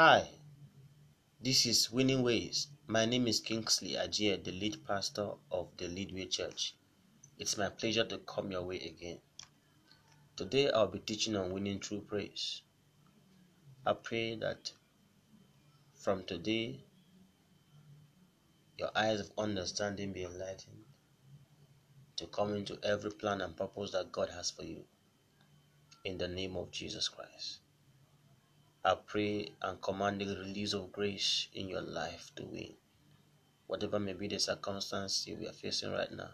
Hi, this is Winning Ways. My name is Kingsley Ajie, the lead pastor of the Leadway Church. It's my pleasure to come your way again. Today I'll be teaching on winning through praise. I pray that from today your eyes of understanding be enlightened to come into every plan and purpose that God has for you. In the name of Jesus Christ. I pray and command the release of grace in your life to win. Whatever may be the circumstance you are facing right now,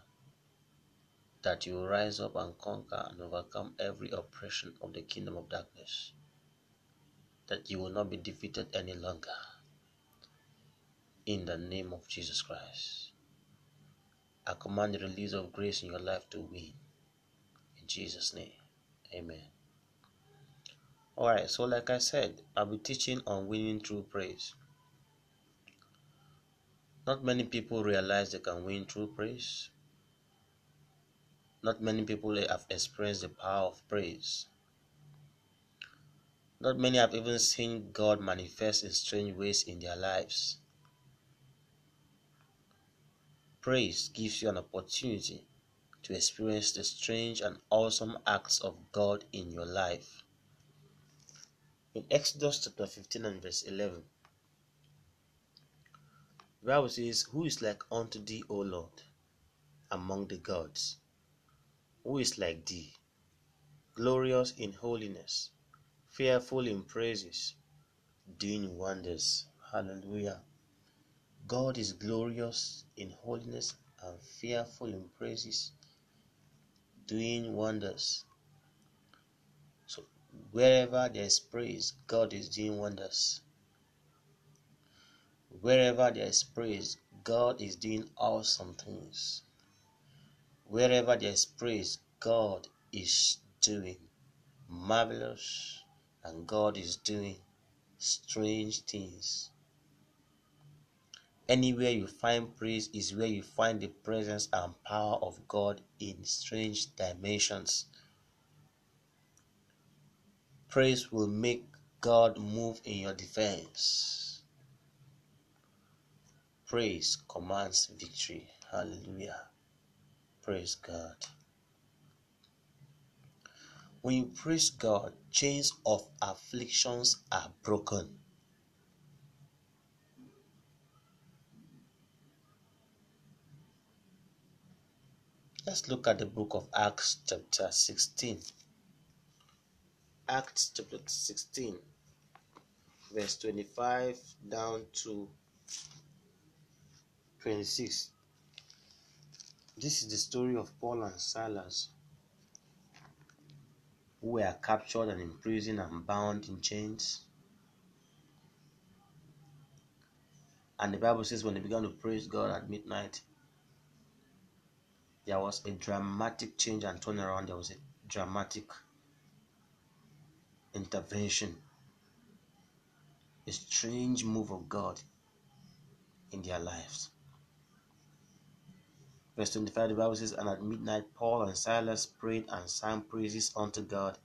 that you rise up and conquer and overcome every oppression of the kingdom of darkness, that you will not be defeated any longer. In the name of Jesus Christ, I command the release of grace in your life to win. In Jesus' name, amen. Alright, so like I said, I'll be teaching on winning through praise. Not many people realize they can win through praise. Not many people have experienced the power of praise. Not many have even seen God manifest in strange ways in their lives. Praise gives you an opportunity to experience the strange and awesome acts of God in your life. In Exodus chapter 15 and verse 11, the Bible says, Who is like unto thee, O Lord, among the gods? Who is like thee, glorious in holiness, fearful in praises, doing wonders? Hallelujah. God is glorious in holiness and fearful in praises, doing wonders. Wherever there is praise, God is doing wonders. Wherever there is praise, God is doing awesome things. Wherever there is praise, God is doing marvelous and God is doing strange things. Anywhere you find praise is where you find the presence and power of God in strange dimensions. Praise will make God move in your defense. Praise commands victory. Hallelujah. Praise God. When you praise God, chains of afflictions are broken. Let's look at the book of Acts, chapter 16. Acts chapter 16, verse 25 down to 26. This is the story of Paul and Silas who were captured and imprisoned and bound in chains. And the Bible says when they began to praise God at midnight, there was a dramatic change and turnaround. There was a dramatic intervention, a strange move of God in their lives. Verse 25, the Bible says, And at midnight, Paul and Silas prayed and sang praises unto God,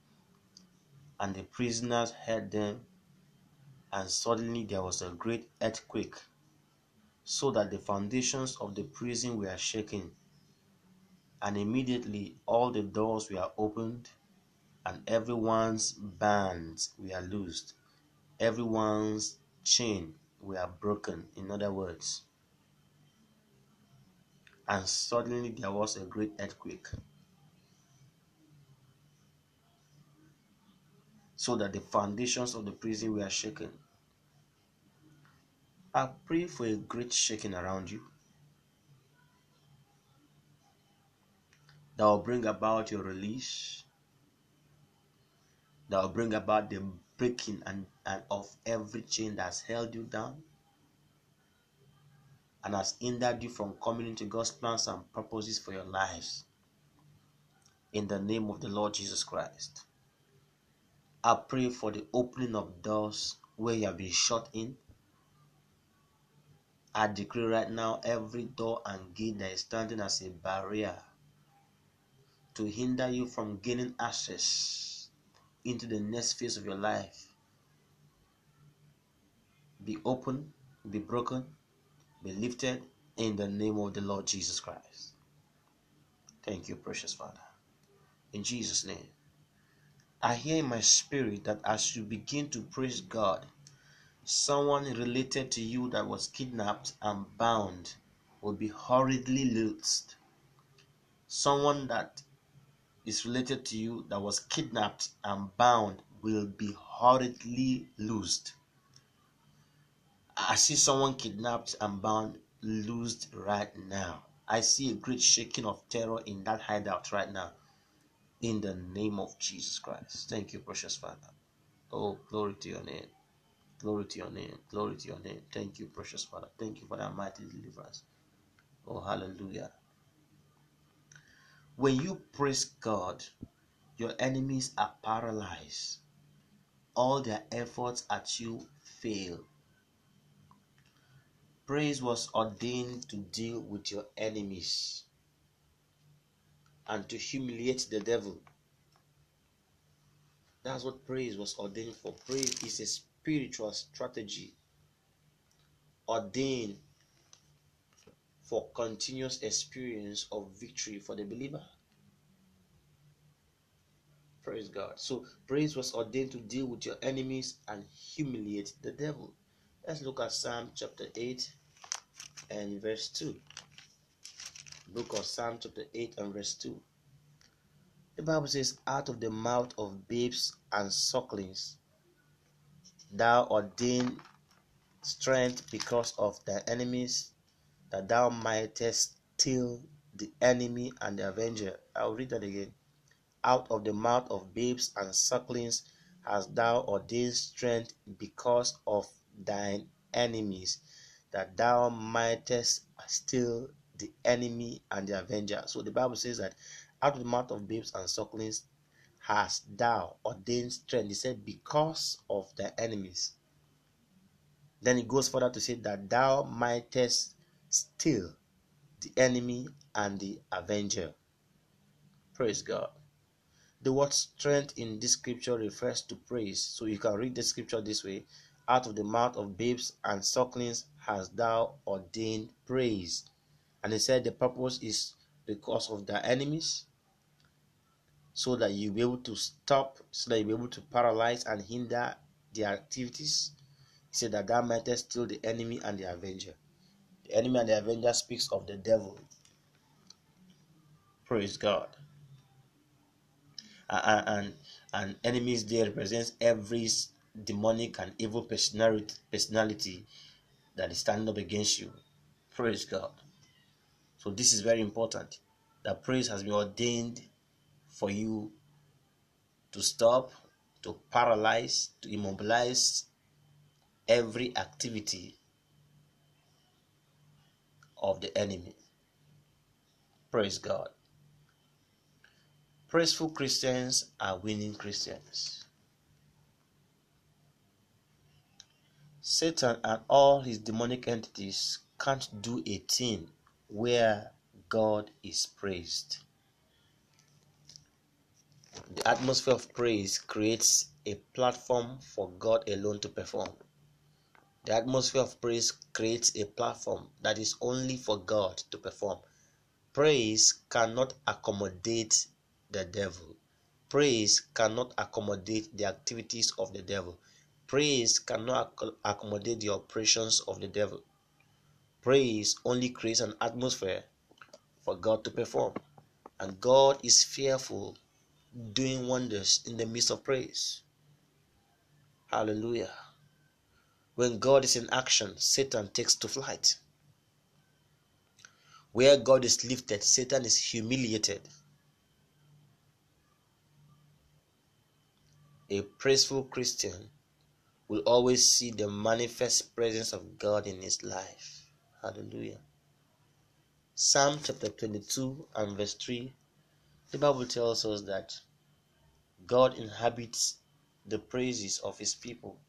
and the prisoners heard them, and suddenly there was a great earthquake, so that the foundations of the prison were shaken. And immediately all the doors were opened, and everyone's bands were loosed, everyone's chain were broken. In other words, and suddenly there was a great earthquake, so that the foundations of the prison were shaken. I pray for a great shaking around you that will bring about your release that will bring about the breaking and, and of every chain that's held you down and has hindered you from coming into God's plans and purposes for your lives. In the name of the Lord Jesus Christ. I pray for the opening of doors where you have been shut in. I decree right now every door and gate that is standing as a barrier to hinder you from gaining access into the next phase of your life be open, be broken, be lifted in the name of the Lord Jesus Christ. Thank you, precious Father. In Jesus' name. I hear in my spirit that as you begin to praise God, someone related to you that was kidnapped and bound will be hurriedly loosed. Someone that is related to you that was kidnapped and bound will be hurriedly loosed. I see someone kidnapped and bound loosed right now. I see a great shaking of terror in that hideout right now. In the name of Jesus Christ. Thank you, precious Father. Oh, glory to your name. Glory to your name. Glory to your name. Thank you, precious Father. Thank you for that mighty deliverance. Oh, hallelujah. When you praise God, your enemies are paralyzed. All their efforts at you fail. Praise was ordained to deal with your enemies and to humiliate the devil. That's what praise was ordained for. Praise is a spiritual strategy ordained for continuous experience of victory for the believer. Praise God. So, praise was ordained to deal with your enemies and humiliate the devil. Let's look at Psalm chapter 8 and verse 2. Book of Psalm chapter 8 and verse 2. The Bible says, Out of the mouth of babes and sucklings, thou ordain strength because of thy enemies, that thou mightest still the enemy and the avenger. I'll read that again. Out of the mouth of babes and sucklings hast thou ordained strength because of thine enemies, that thou mightest still the enemy and the avenger. So the Bible says that out of the mouth of babes and sucklings hast thou ordained strength. He said, because of the enemies. Then it goes further to say that thou mightest still the enemy and the avenger. Praise God. The word strength in this scripture refers to praise. So you can read the scripture this way out of the mouth of babes and sucklings hast thou ordained praise. And he said the purpose is the because of the enemies, so that you'll be able to stop, so that you'll be able to paralyze and hinder their activities. He said that thou mightest still the enemy and the avenger. Enemy and the avenger speaks of the devil. Praise God. And, and, and enemies there represents every demonic and evil personality, personality that is standing up against you. Praise God. So this is very important. That praise has been ordained for you to stop, to paralyze, to immobilize every activity of the enemy. Praise God. Praiseful Christians are winning Christians. Satan and all his demonic entities can't do a thing where God is praised. The atmosphere of praise creates a platform for God alone to perform. The atmosphere of praise creates a platform that is only for God to perform. Praise cannot accommodate the devil. Praise cannot accommodate the activities of the devil. Praise cannot accommodate the operations of the devil. Praise only creates an atmosphere for God to perform. And God is fearful doing wonders in the midst of praise. Hallelujah. When God is in action, Satan takes to flight. Where God is lifted, Satan is humiliated. A praiseful Christian will always see the manifest presence of God in his life. Hallelujah. Psalm chapter 22 and verse 3, the Bible tells us that God inhabits the praises of his people.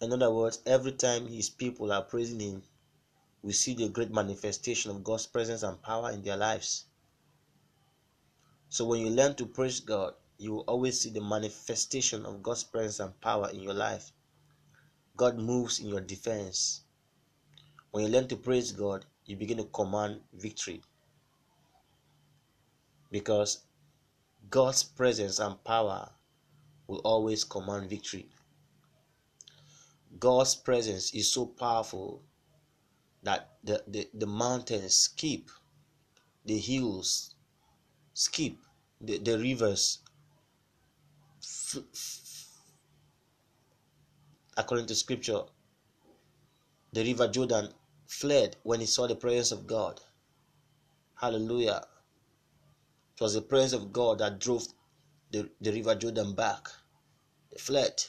In other words, every time his people are praising him, we see the great manifestation of God's presence and power in their lives. So when you learn to praise God, you will always see the manifestation of God's presence and power in your life. God moves in your defense. When you learn to praise God, you begin to command victory. Because God's presence and power will always command victory. God's presence is so powerful that the, the, the mountains skip, the hills skip, the, the rivers, f- f- according to scripture, the river Jordan fled when he saw the presence of God. Hallelujah. It was the presence of God that drove the, the river Jordan back. They fled.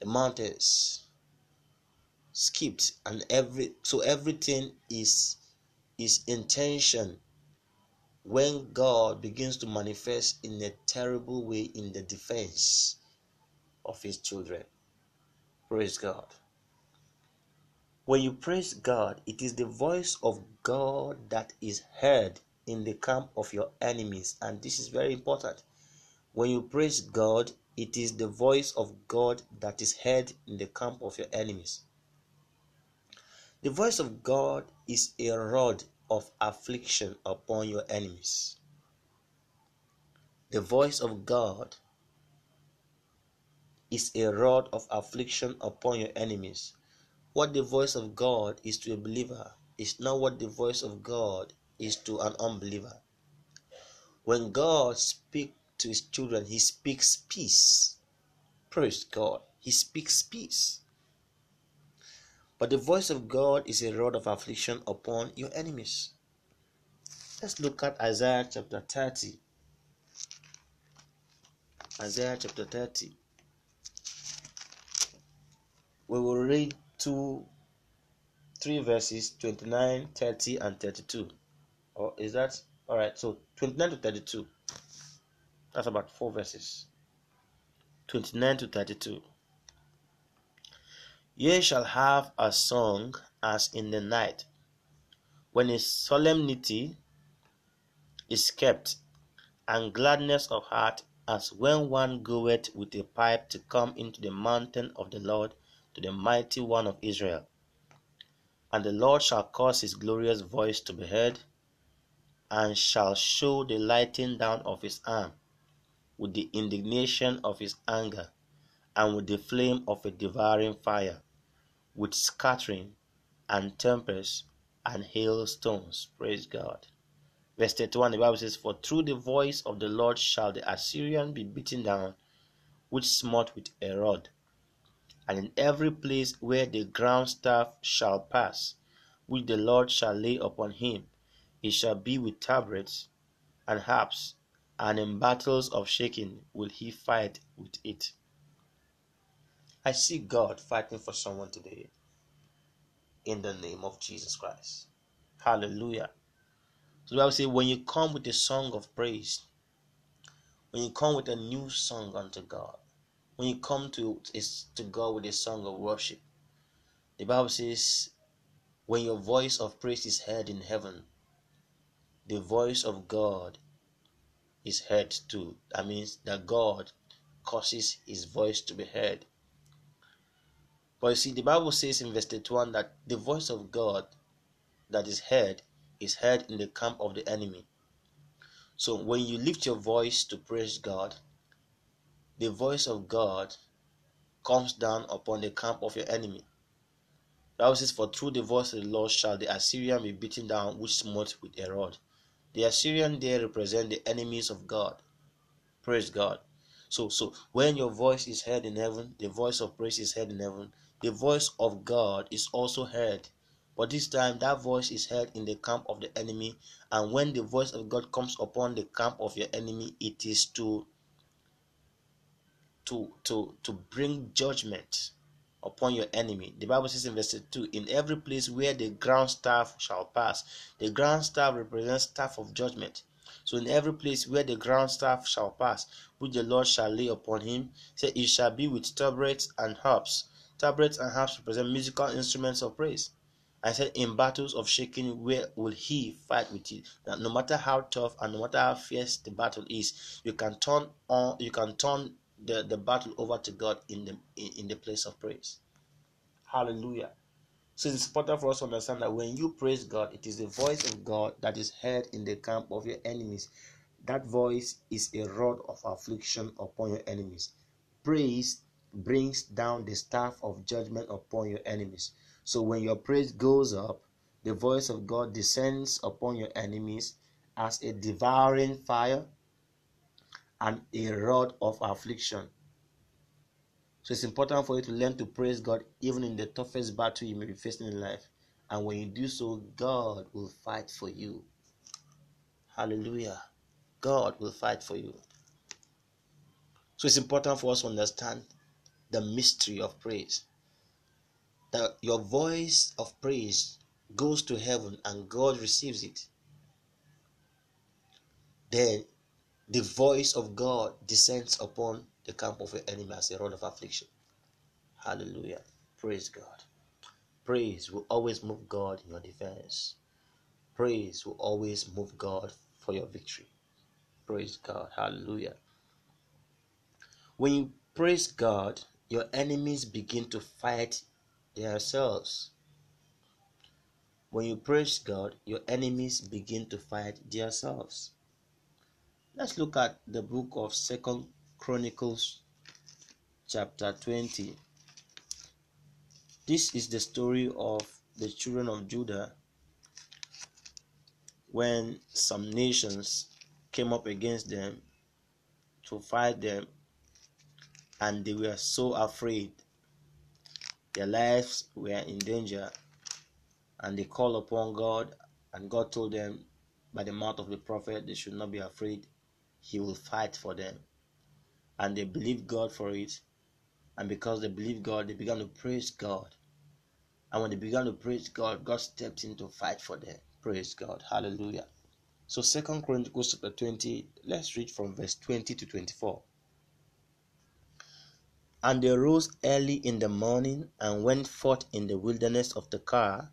The mountains skipped and every so everything is is intention when God begins to manifest in a terrible way in the defense of his children. Praise God. When you praise God, it is the voice of God that is heard in the camp of your enemies, and this is very important. When you praise God, it is the voice of God that is heard in the camp of your enemies. The voice of God is a rod of affliction upon your enemies. The voice of God is a rod of affliction upon your enemies. What the voice of God is to a believer is not what the voice of God is to an unbeliever. When God speaks to his children, he speaks peace. Praise God. He speaks peace. But the voice of God is a rod of affliction upon your enemies. Let's look at Isaiah chapter 30. Isaiah chapter 30. We will read two, three verses 29, 30, and 32. Or is that all right? So 29 to 32. That's about four verses. 29 to 32. Ye shall have a song as in the night, when a solemnity is kept, and gladness of heart as when one goeth with a pipe to come into the mountain of the Lord, to the mighty one of Israel. And the Lord shall cause his glorious voice to be heard, and shall show the lighting down of his arm, with the indignation of his anger, and with the flame of a devouring fire with scattering and tempest and hailstones. Praise God. Verse 31, the Bible says, For through the voice of the Lord shall the Assyrian be beaten down, which smote with a rod. And in every place where the ground staff shall pass, which the Lord shall lay upon him, it shall be with tabrets and harps, and in battles of shaking will he fight with it. I see God fighting for someone today in the name of Jesus Christ. Hallelujah. So the Bible says, when you come with a song of praise, when you come with a new song unto God, when you come to, to God with a song of worship, the Bible says, when your voice of praise is heard in heaven, the voice of God is heard too. That means that God causes his voice to be heard but you see, the Bible says in verse 21 that the voice of God that is heard is heard in the camp of the enemy. So when you lift your voice to praise God, the voice of God comes down upon the camp of your enemy. The Bible says, For through the voice of the Lord shall the Assyrian be beaten down, which smote with a rod. The Assyrian there represent the enemies of God. Praise God. So, so when your voice is heard in heaven, the voice of praise is heard in heaven, the voice of God is also heard. But this time, that voice is heard in the camp of the enemy. And when the voice of God comes upon the camp of your enemy, it is to to to to bring judgment upon your enemy. The Bible says in verse 2 In every place where the ground staff shall pass, the ground staff represents staff of judgment. So in every place where the ground staff shall pass, which the Lord shall lay upon him, say it shall be with tabrets and harps. Tabrets and harps represent musical instruments of praise. I said, in battles of shaking, where will he fight with you? That no matter how tough and no matter how fierce the battle is, you can turn on, you can turn the, the battle over to God in the in, in the place of praise. Hallelujah. So it's important for us to understand that when you praise God, it is the voice of God that is heard in the camp of your enemies. That voice is a rod of affliction upon your enemies. Praise brings down the staff of judgment upon your enemies. So when your praise goes up, the voice of God descends upon your enemies as a devouring fire and a rod of affliction. So it's important for you to learn to praise God even in the toughest battle you may be facing in life. And when you do so, God will fight for you. Hallelujah. God will fight for you. So it's important for us to understand the mystery of praise. That your voice of praise goes to heaven and God receives it. Then the voice of God descends upon the camp of your enemy as a rod of affliction. Hallelujah. Praise God. Praise will always move God in your defense. Praise will always move God for your victory. Praise God. Hallelujah. When you praise God, your enemies begin to fight themselves. When you praise God, your enemies begin to fight themselves. Let's look at the book of Second Chronicles chapter 20. This is the story of the children of Judah when some nations came up against them to fight them and they were so afraid. Their lives were in danger and they called upon God and God told them by the mouth of the prophet they should not be afraid. He will fight for them. And they believed God for it and because they believed God they began to praise God. And when they began to praise God God stepped in to fight for them. Praise God. Hallelujah. So second chronicles chapter 20 let's read from verse 20 to 24 and they rose early in the morning and went forth in the wilderness of Tekoa.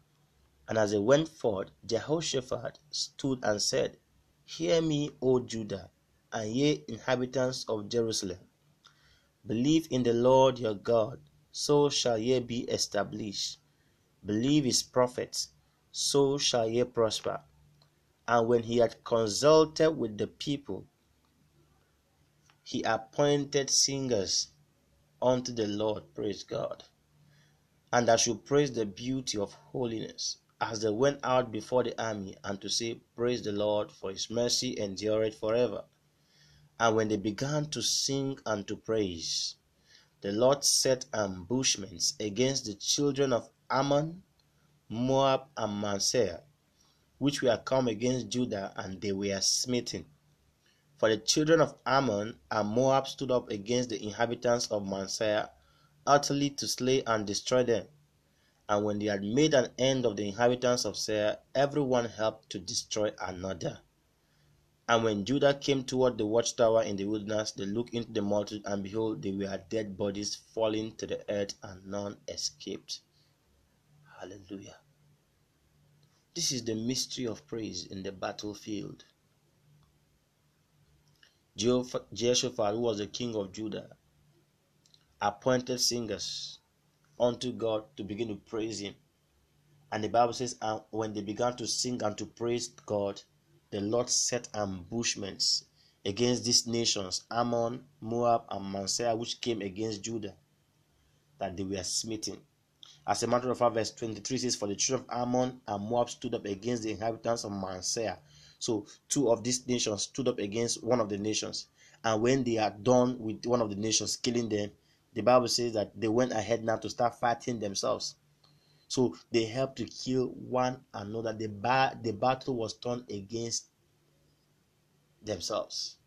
And as they went forth, Jehoshaphat stood and said, Hear me, O Judah, and ye inhabitants of Jerusalem. Believe in the Lord your God, so shall ye be established. Believe his prophets, so shall ye prosper. And when he had consulted with the people, he appointed singers unto the Lord. Praise God. And I should praise the beauty of holiness as they went out before the army and to say, Praise the Lord, for his mercy endureth forever. And when they began to sing and to praise, the Lord set ambushments against the children of Ammon, Moab, and Manasseh, which were come against Judah, and they were smitten. For the children of Ammon and Moab stood up against the inhabitants of Manasseh utterly to slay and destroy them. And when they had made an end of the inhabitants of Seir, every one helped to destroy another. And when Judah came toward the watchtower in the wilderness, they looked into the multitude, and behold, they were dead bodies falling to the earth, and none escaped. Hallelujah. This is the mystery of praise in the battlefield. Jehoshaphat, who was the king of Judah, appointed singers unto God to begin to praise Him. And the Bible says, and when they began to sing and to praise God, the Lord set ambushments against these nations, Ammon, Moab, and Manasseh, which came against Judah, that they were smitten. As a matter of fact, verse 23 says, For the children of Ammon and Moab stood up against the inhabitants of Manasseh, so two of these nations stood up against one of the nations. And when they are done with one of the nations killing them, the Bible says that they went ahead now to start fighting themselves. So they helped to kill one another. The, ba- the battle was turned against themselves.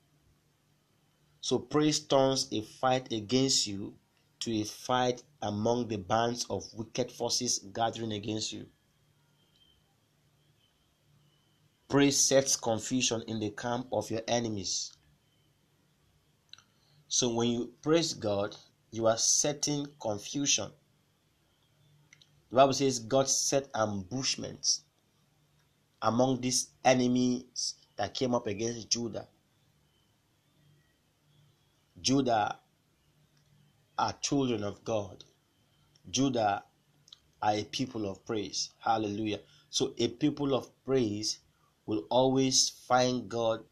So praise turns a fight against you to a fight among the bands of wicked forces gathering against you. Praise sets confusion in the camp of your enemies. So when you praise God, you are setting confusion. The Bible says God set ambushments among these enemies that came up against Judah. Judah are children of God. Judah are a people of praise. Hallelujah. So, a people of praise will always find God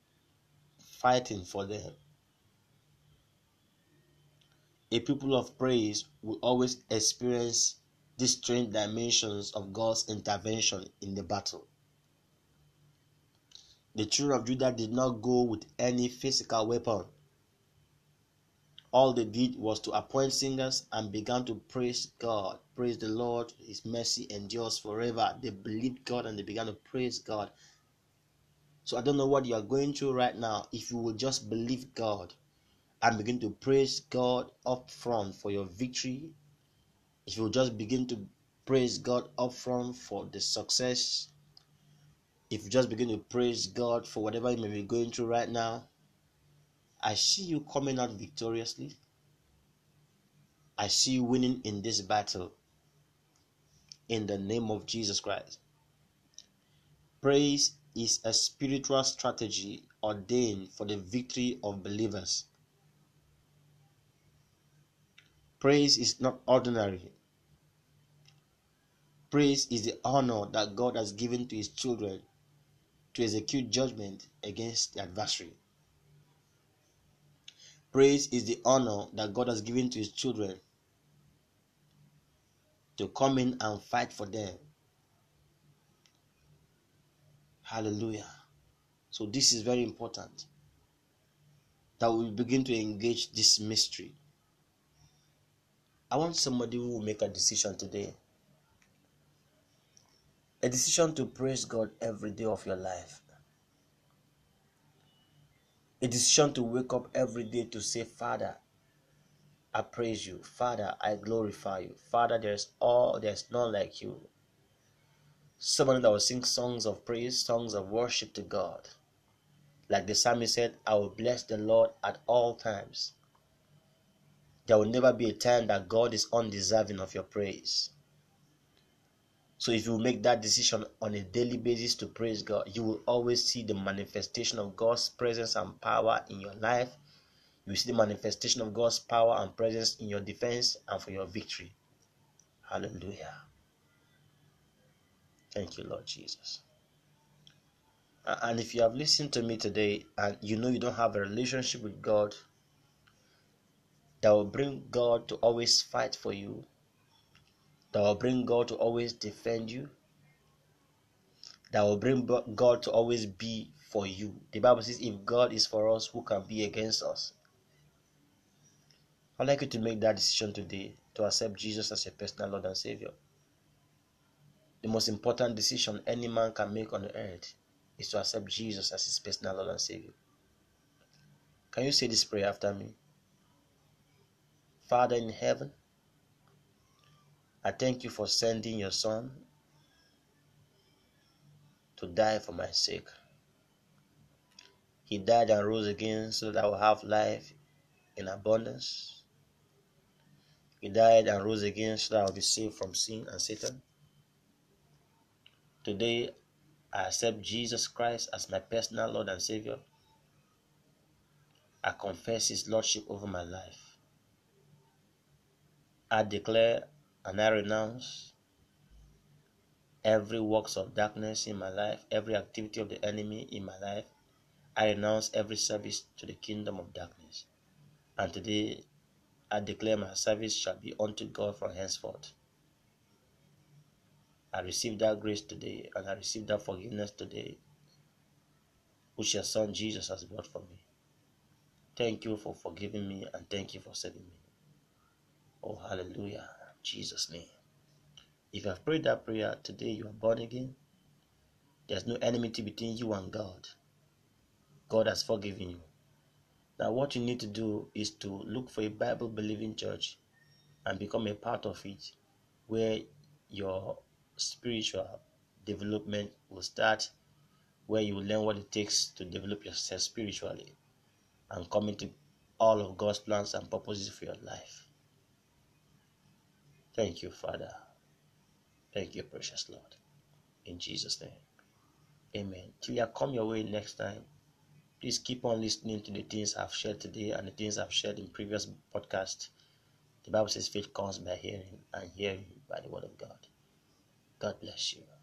fighting for them. A people of praise will always experience these strange dimensions of God's intervention in the battle. The children of Judah did not go with any physical weapon. All they did was to appoint singers and began to praise God. Praise the Lord, His mercy endures forever. They believed God and they began to praise God. So I don't know what you are going through right now. If you will just believe God and begin to praise God up front for your victory, if you will just begin to praise God up front for the success, if you just begin to praise God for whatever you may be going through right now, I see you coming out victoriously. I see you winning in this battle in the name of Jesus Christ. Praise is a spiritual strategy ordained for the victory of believers. Praise is not ordinary. Praise is the honor that God has given to his children to execute judgment against the adversary. Praise is the honor that God has given to his children to come in and fight for them. Hallelujah. So, this is very important that we begin to engage this mystery. I want somebody who will make a decision today. A decision to praise God every day of your life. A decision to wake up every day to say, Father, I praise you. Father, I glorify you. Father, there's all there's none like you. Someone that will sing songs of praise, songs of worship to God. Like the psalmist said, I will bless the Lord at all times. There will never be a time that God is undeserving of your praise. So if you make that decision on a daily basis to praise God, you will always see the manifestation of God's presence and power in your life. You will see the manifestation of God's power and presence in your defense and for your victory. Hallelujah. Thank you, Lord Jesus. And if you have listened to me today and you know you don't have a relationship with God that will bring God to always fight for you, that will bring God to always defend you, that will bring God to always be for you. The Bible says, if God is for us, who can be against us? I'd like you to make that decision today to accept Jesus as your personal Lord and Savior. The most important decision any man can make on the earth is to accept Jesus as his personal Lord and Savior. Can you say this prayer after me? Father in heaven, I thank you for sending your Son to die for my sake. He died and rose again so that I will have life in abundance. He died and rose again so that I will be saved from sin and Satan. Today, I accept Jesus Christ as my personal Lord and Savior. I confess His Lordship over my life. I declare and I renounce every works of darkness in my life, every activity of the enemy in my life. I renounce every service to the kingdom of darkness. And today I declare my service shall be unto God from henceforth. I receive that grace today and I receive that forgiveness today, which your son Jesus has brought for me. Thank you for forgiving me and thank you for saving me. Oh, hallelujah. In Jesus' name. If you have prayed that prayer today, you are born again. There's no enmity between you and God. God has forgiven you. Now, what you need to do is to look for a Bible believing church and become a part of it where your spiritual development will start, where you learn what it takes to develop yourself spiritually and come into all of God's plans and purposes for your life. Thank you, Father. Thank you, precious Lord. In Jesus' name. Amen. Till I come your way next time, please keep on listening to the things I've shared today and the things I've shared in previous podcasts. The Bible says faith comes by hearing and hearing by the word of God. God bless you.